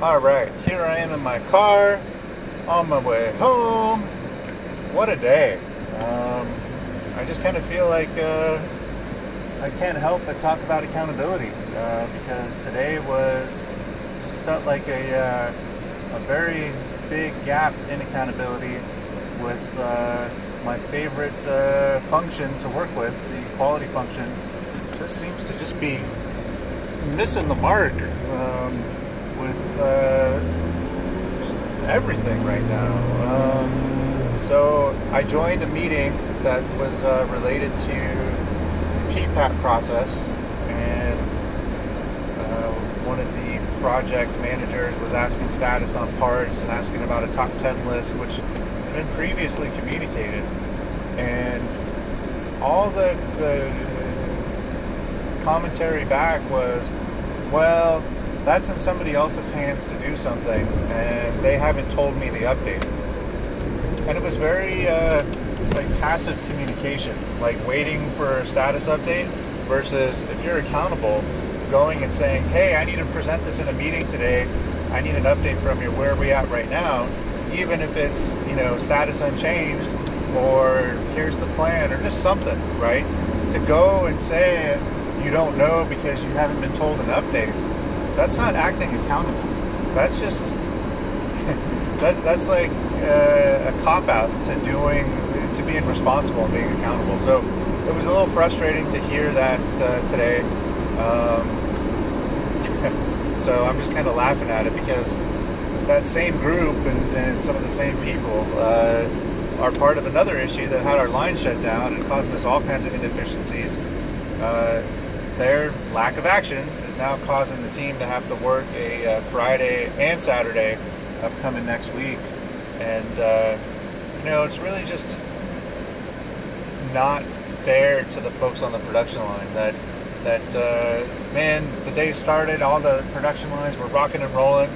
All right, here I am in my car on my way home. What a day. Um, I just kind of feel like uh, I can't help but talk about accountability uh, because today was just felt like a, uh, a very big gap in accountability with uh, my favorite uh, function to work with, the quality function, just seems to just be missing the mark. Um, with uh, everything right now. Um, so I joined a meeting that was uh, related to the PPAP process, and uh, one of the project managers was asking status on parts and asking about a top 10 list, which had been previously communicated. And all the, the commentary back was, well, that's in somebody else's hands to do something, and they haven't told me the update. And it was very uh, like passive communication, like waiting for a status update versus if you're accountable, going and saying, "Hey, I need to present this in a meeting today. I need an update from you. Where are we at right now?" Even if it's you know status unchanged, or here's the plan, or just something, right? To go and say you don't know because you haven't been told an update that's not acting accountable. That's just that, that's like uh, a cop out to doing to being responsible and being accountable. So it was a little frustrating to hear that uh, today. Um, so I'm just kind of laughing at it because that same group and, and some of the same people uh, are part of another issue that had our line shut down and causing us all kinds of inefficiencies. Uh, their lack of action is now causing the team to have to work a uh, Friday and Saturday upcoming next week. And, uh, you know, it's really just not fair to the folks on the production line that, that uh, man, the day started, all the production lines were rocking and rolling,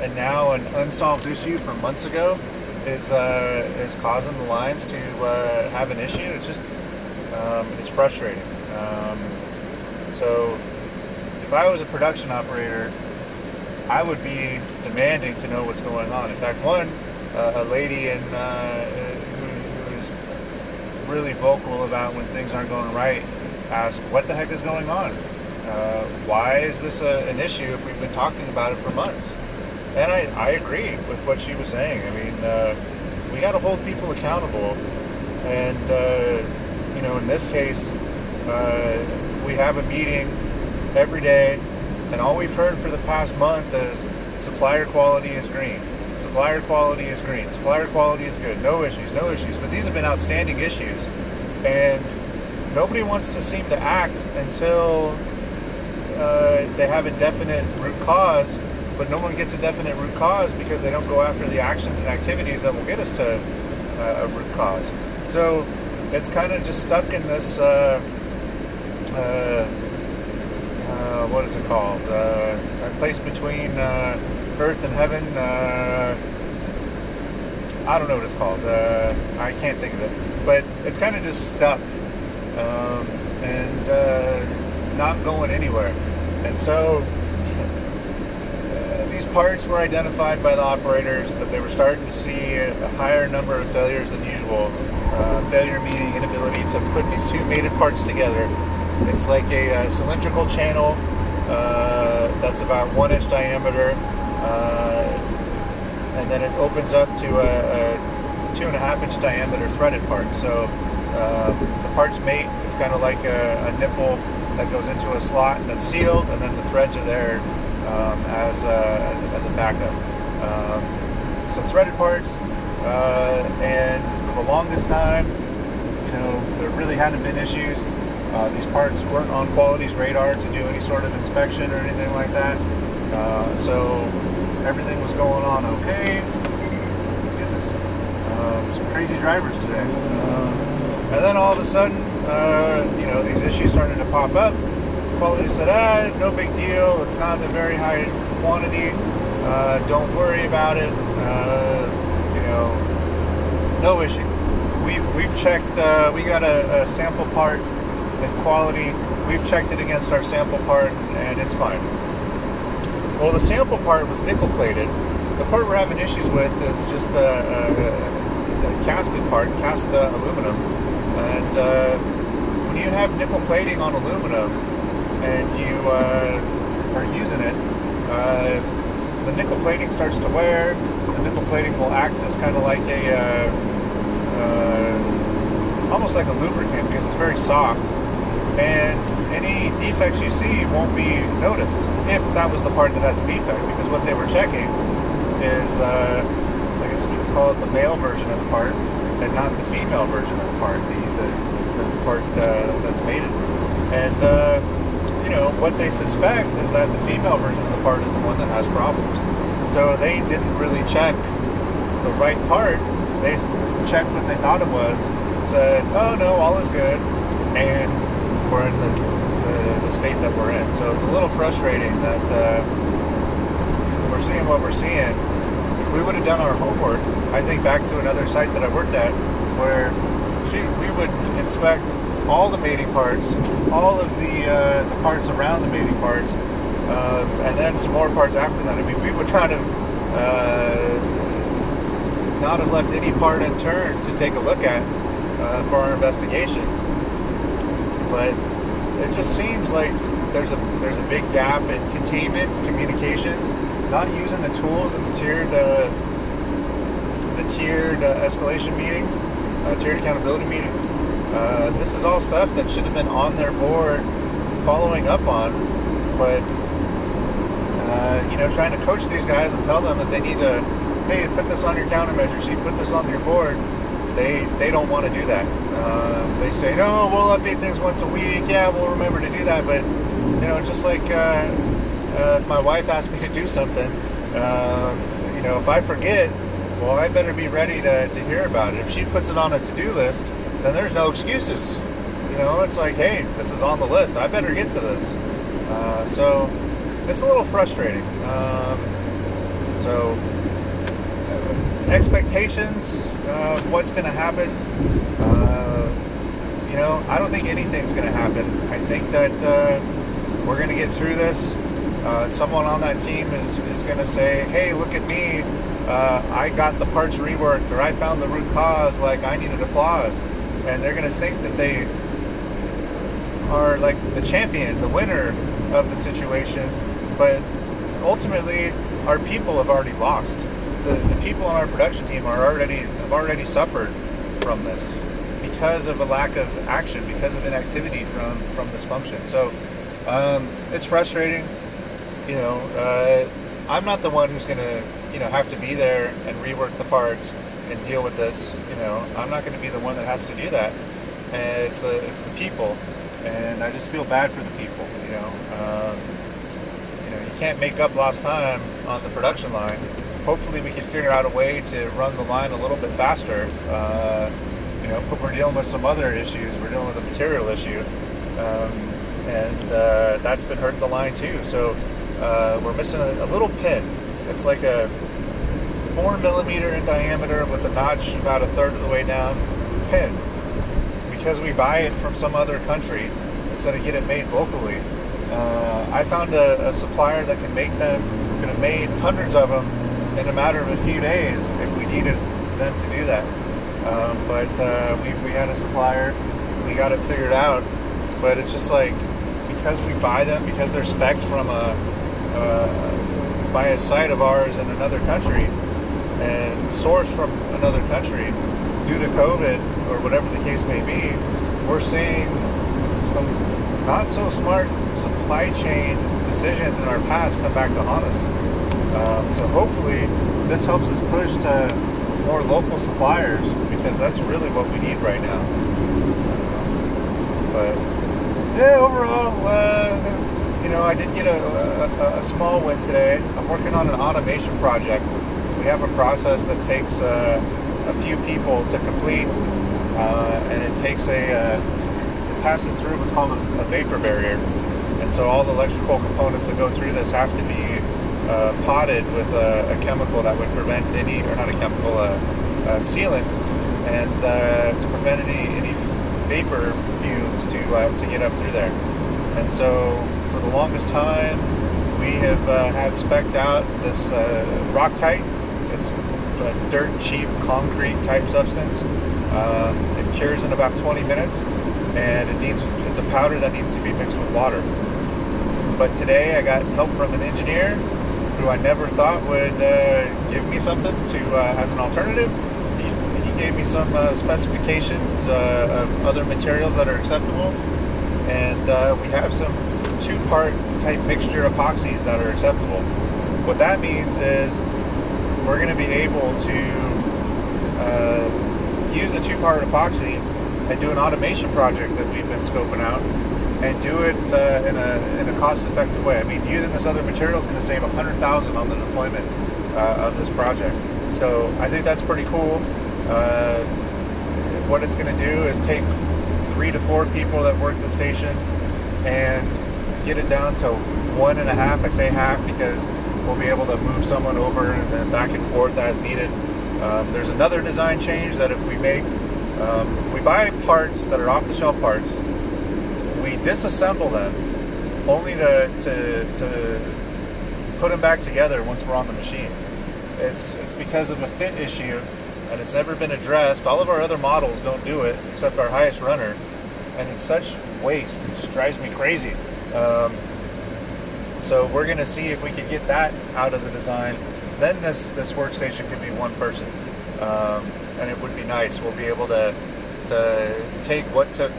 and now an unsolved issue from months ago is, uh, is causing the lines to uh, have an issue. It's just, um, it's frustrating. Um, so if I was a production operator, I would be demanding to know what's going on. In fact, one, uh, a lady in, uh, who, is really vocal about when things aren't going right asked, What the heck is going on? Uh, why is this a, an issue if we've been talking about it for months? And I, I agree with what she was saying. I mean, uh, we got to hold people accountable. And, uh, you know, in this case, uh, we have a meeting every day, and all we've heard for the past month is supplier quality is green. Supplier quality is green. Supplier quality is good. No issues, no issues. But these have been outstanding issues, and nobody wants to seem to act until uh, they have a definite root cause. But no one gets a definite root cause because they don't go after the actions and activities that will get us to uh, a root cause. So it's kind of just stuck in this. Uh, uh, uh, what is it called? Uh, a place between earth and heaven. I don't know what it's called. I can't think of it. But it's kind of just stuck um, and not going anywhere. And so these parts were identified by the operators that they were starting to see a higher number of failures than usual. Uh, failure meaning inability to put these two mated parts together it's like a, a uh, cylindrical channel uh, that's about one inch diameter, uh, and then it opens up to a, a, two and a half inch diameter threaded part. So uh, the parts mate. It's kind of like a, a, nipple that goes into a slot that's sealed, and then the threads are there um, as, a, as, as, a backup. Um, so threaded parts, uh, and for the longest time, you know, there really hadn't been issues. Uh, these parts weren't on quality's radar to do any sort of inspection or anything like that. Uh, so everything was going on okay. Goodness. Um, some crazy drivers today. Uh, and then all of a sudden, uh, you know, these issues started to pop up. Quality said, ah, no big deal. It's not a very high quantity. Uh, don't worry about it. you know, no issue. We, we've checked, we got a, a sample part and quality. We've checked it against our sample part, and it's fine. Well, the sample part was nickel plated. The part we're having issues with is just a, a, a casted part, cast uh, aluminum. And uh, when you have nickel plating on aluminum and you uh, are using it, uh, the nickel plating starts to wear. The nickel plating will act as kind of like a, uh, uh, almost like a lubricant because it's very soft. And any defects you see won't be noticed if that was the part that has a defect because what they were checking is, uh, I guess we could call it the male version of the part and not the female version of the part, the, the, the part uh, that's mated. And, uh, you know, what they suspect is that the female version of the part is the one that has problems. So they didn't really check the right part. They checked what they thought it was, said, oh no, all is good, and we're in the, the, the state that we're in. So it's a little frustrating that uh, we're seeing what we're seeing. If we would have done our homework, I think back to another site that I worked at where she, we would inspect all the mating parts, all of the, uh, the parts around the mating parts, um, and then some more parts after that. I mean, we would not have uh, not have left any part unturned to take a look at uh, for our investigation. But it just seems like there's a there's a big gap in containment, communication, not using the tools of the tiered uh, the tiered uh, escalation meetings, uh, tiered accountability meetings. Uh, this is all stuff that should have been on their board, following up on, but uh, you know, trying to coach these guys and tell them that they need to, hey, put this on your countermeasure sheet, put this on your board. They they don't want to do that. Uh, they say, no, we'll update things once a week. Yeah, we'll remember to do that. But you know, just like uh, uh, my wife asked me to do something, um, you know, if I forget, well, I better be ready to, to hear about it. If she puts it on a to-do list, then there's no excuses. You know, it's like, hey, this is on the list. I better get to this. Uh, so it's a little frustrating. Um, so expectations of what's going to happen. Uh, you know, I don't think anything's going to happen. I think that uh, we're going to get through this. Uh, someone on that team is, is going to say, hey, look at me. Uh, I got the parts reworked or I found the root cause, like I needed applause. And they're going to think that they are like the champion, the winner of the situation. But ultimately, our people have already lost. The, the people on our production team are already have already suffered from this because of a lack of action, because of inactivity from from this function. So um, it's frustrating. You know, uh, I'm not the one who's going to you know have to be there and rework the parts and deal with this. You know, I'm not going to be the one that has to do that. And it's the it's the people, and I just feel bad for the people. You know, um, you know, you can't make up lost time on the production line. Hopefully, we can figure out a way to run the line a little bit faster. Uh, you know, but we're dealing with some other issues. We're dealing with a material issue, um, and uh, that's been hurting the line too. So uh, we're missing a, a little pin. It's like a four millimeter in diameter with a notch about a third of the way down pin. Because we buy it from some other country instead of get it made locally, uh, I found a, a, supplier that can make them, could have made hundreds of them in a matter of a few days if we needed them to do that. Um, but uh, we, we had a supplier, we got it figured out, but it's just like, because we buy them, because they're spec'd from a, uh, by a site of ours in another country, and sourced from another country due to COVID or whatever the case may be, we're seeing some not so smart supply chain decisions in our past come back to haunt us. Um, so hopefully this helps us push to more local suppliers because that's really what we need right now. But yeah, overall, uh, you know, I did get a, a, a small win today. I'm working on an automation project we have a process that takes uh, a few people to complete, uh, and it takes a uh, it passes through what's called a, a, vapor barrier, and so all the electrical components that go through this have to be uh, potted with a, a, chemical that would prevent any, or not a chemical, a, a sealant, and uh, to prevent any any vapor fumes to uh, to get up through there. And so for the longest time, we have uh, had specced out this uh, Rockite. It's a dirt cheap concrete type substance. Uh, it cures in about 20 minutes, and it needs it's a powder that needs to be mixed with water. But today I got help from an engineer who I never thought would uh, give me something to uh, as an alternative. He, he gave me some uh, specifications uh, of other materials that are acceptable, and uh, we have some two-part type mixture epoxies that are acceptable. What that means is we're going to be able to use the two-part epoxy and do an automation project that we've been scoping out and do it uh, in a in a cost-effective way. I mean, using this other material is going to save a hundred thousand on the deployment uh, of this project. So I think that's pretty cool. Uh, what it's going to do is take three to four people that work the station and get it down to one and a half. I say half because we'll be able to move someone over and then back and forth as needed. Um, there's another design change that if we make, um, we buy parts that are off-the-shelf parts, we disassemble them only to, to, to put them back together once we're on the machine. It's, it's because of a fit issue and it's never been addressed. All of our other models don't do it except our highest runner and it's such waste. It just drives me crazy. Um, so we're going to see if we can get that out of the design. Then this this workstation could be one person, um, and it would be nice. We'll be able to to take what took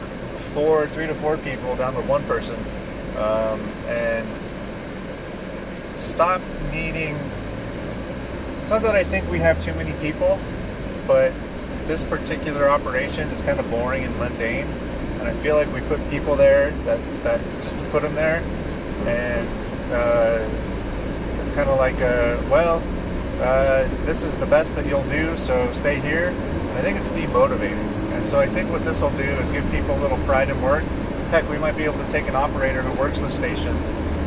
four, three to four people down to one person, um, and stop needing. It's not that I think we have too many people, but this particular operation is kind of boring and mundane, and I feel like we put people there that that just to put them there, and uh, it's kind of like, well, uh, this is the best that you'll do, so stay here. And I think it's demotivating. And so I think what this will do is give people a little pride in work. Heck, we might be able to take an operator who works the station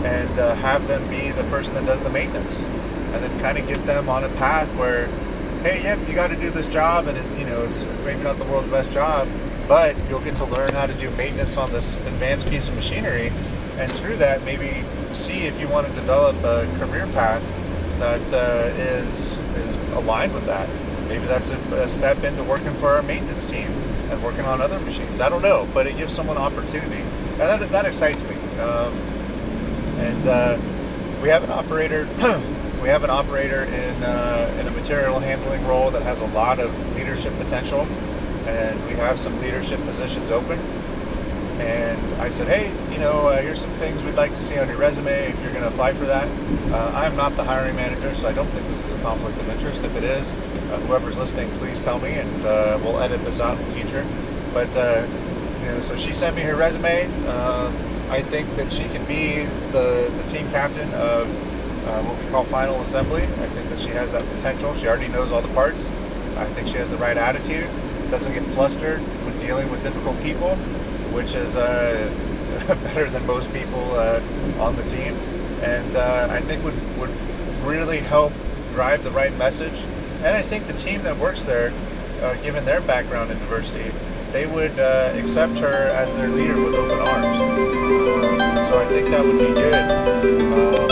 and uh, have them be the person that does the maintenance, and then kind of get them on a path where, hey, yep, you got to do this job, and it, you know it's, it's maybe not the world's best job, but you'll get to learn how to do maintenance on this advanced piece of machinery, and through that maybe see if you want to develop a career path that uh, is is aligned with that. Maybe that's a, a, step into working for our maintenance team and working on other machines. I don't know, but it gives someone opportunity, and that, that excites me. Um, and uh, we have an operator. we have an operator in uh, in a material handling role that has a lot of leadership potential, and we have some leadership positions open and I said, hey, you know, uh, here's some things we'd like to see on your resume if you're going to apply for that. Uh, I'm not the hiring manager, so I don't think this is a conflict of interest. If it is, whoever's listening, please tell me, and uh, we'll edit this out in the future. But uh, you know, so she sent me her resume. Um, I think that she can be the, the team captain of uh, what we call final assembly. I think that she has that potential. She already knows all the parts. I think she has the right attitude. Doesn't get flustered when dealing with difficult people which is uh, better than most people uh, on the team, and uh, I think would would really help drive the right message. And I think the team that works there, uh, given their background in diversity, they would uh, accept her as their leader with open arms. So I think that would be good. Um,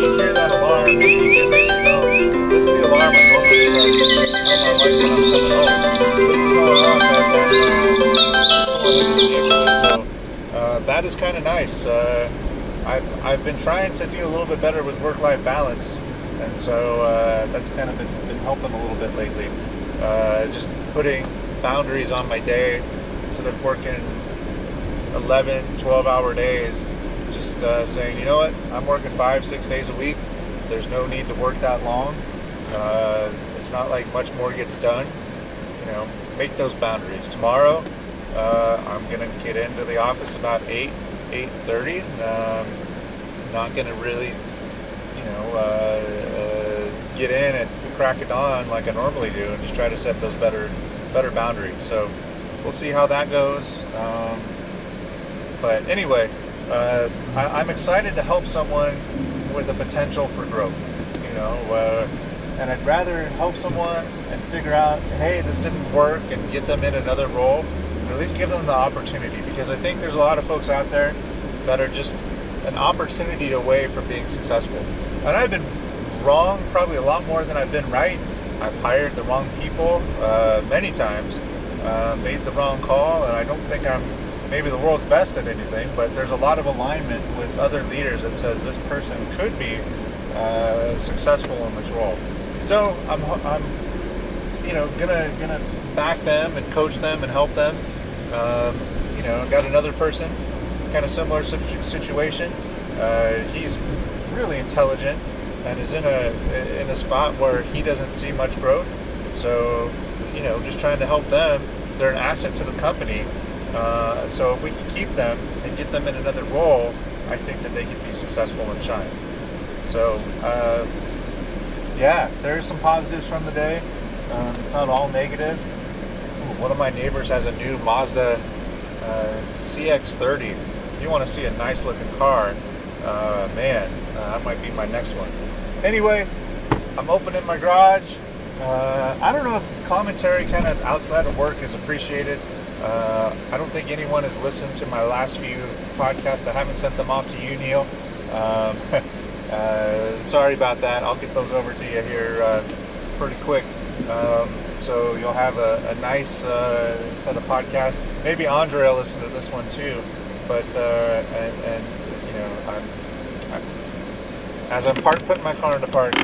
you hear that alarm, you can make it know. This is the alarm I normally tell my wife when I'm coming home. This is going off as I so uh, that is kind of nice. Uh, I've, I've been trying to do a little bit better with work-life balance, and so uh, that's kind of been, been, helping a little bit lately. Uh, just putting boundaries on my day instead of working 11, 12-hour days. Just uh, saying, you know what, I'm working five, six days a week. There's no need to work that long. Uh, it's not like much more gets done. You know, make those boundaries. Tomorrow, uh, I'm gonna get into the office about eight, eight thirty. Um, not gonna really, you know, uh, get in at the crack of dawn like I normally do, and just try to set those better, better boundaries. So we'll see how that goes. Um, but anyway, uh, I, am excited to help someone with the potential for growth. You know, uh, and I'd rather help someone and figure out, hey, this didn't work, and get them in another role or at least give them the opportunity because I think there's a lot of folks out there that are just an opportunity away from being successful. And I've been wrong probably a lot more than I've been right. I've hired the wrong people uh, many times, uh, made the wrong call, and I don't think I'm maybe the world's best at anything, but there's a lot of alignment with other leaders that says this person could be uh, successful in this role. So I'm, I'm, you know, gonna gonna back them and coach them and help them. Um, you know, got another person, kind of similar situation. Uh, he's really intelligent and is in a in a spot where he doesn't see much growth. So, you know, just trying to help them. They're an asset to the company. Uh, so if we can keep them and get them in another role, I think that they can be successful and shine. So, uh, yeah, there's some positives from the day. Um, it's not all negative. One of my neighbors has a new Mazda uh, CX-30. If you want to see a nice looking car, uh, man, uh, that might be my next one. Anyway, I'm opening my garage. Uh, I don't know if commentary kind of outside of work is appreciated. Uh, I don't think anyone has listened to my last few podcasts. I haven't sent them off to you, Neil. Um, uh, sorry about that. I'll get those over to you here uh, pretty quick. Um, so you'll have a, a nice uh, set of podcasts. Maybe Andre will listen to this one too. But uh, and, and, you know, I'm, I'm, as I'm park, putting my car in the park,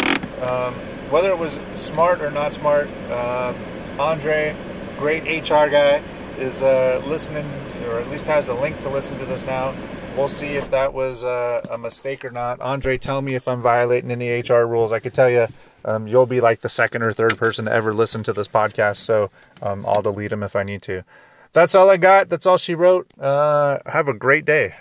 um, whether it was smart or not smart, um, Andre, great HR guy, is uh, listening, or at least has the link to listen to this now. We'll see if that was uh, a mistake or not. Andre, tell me if I'm violating any HR rules. I could tell you, um, you'll be like the second or third person to ever listen to this podcast, so um, I'll delete them if I need to. That's all I got. That's all she wrote. Uh, have a great day.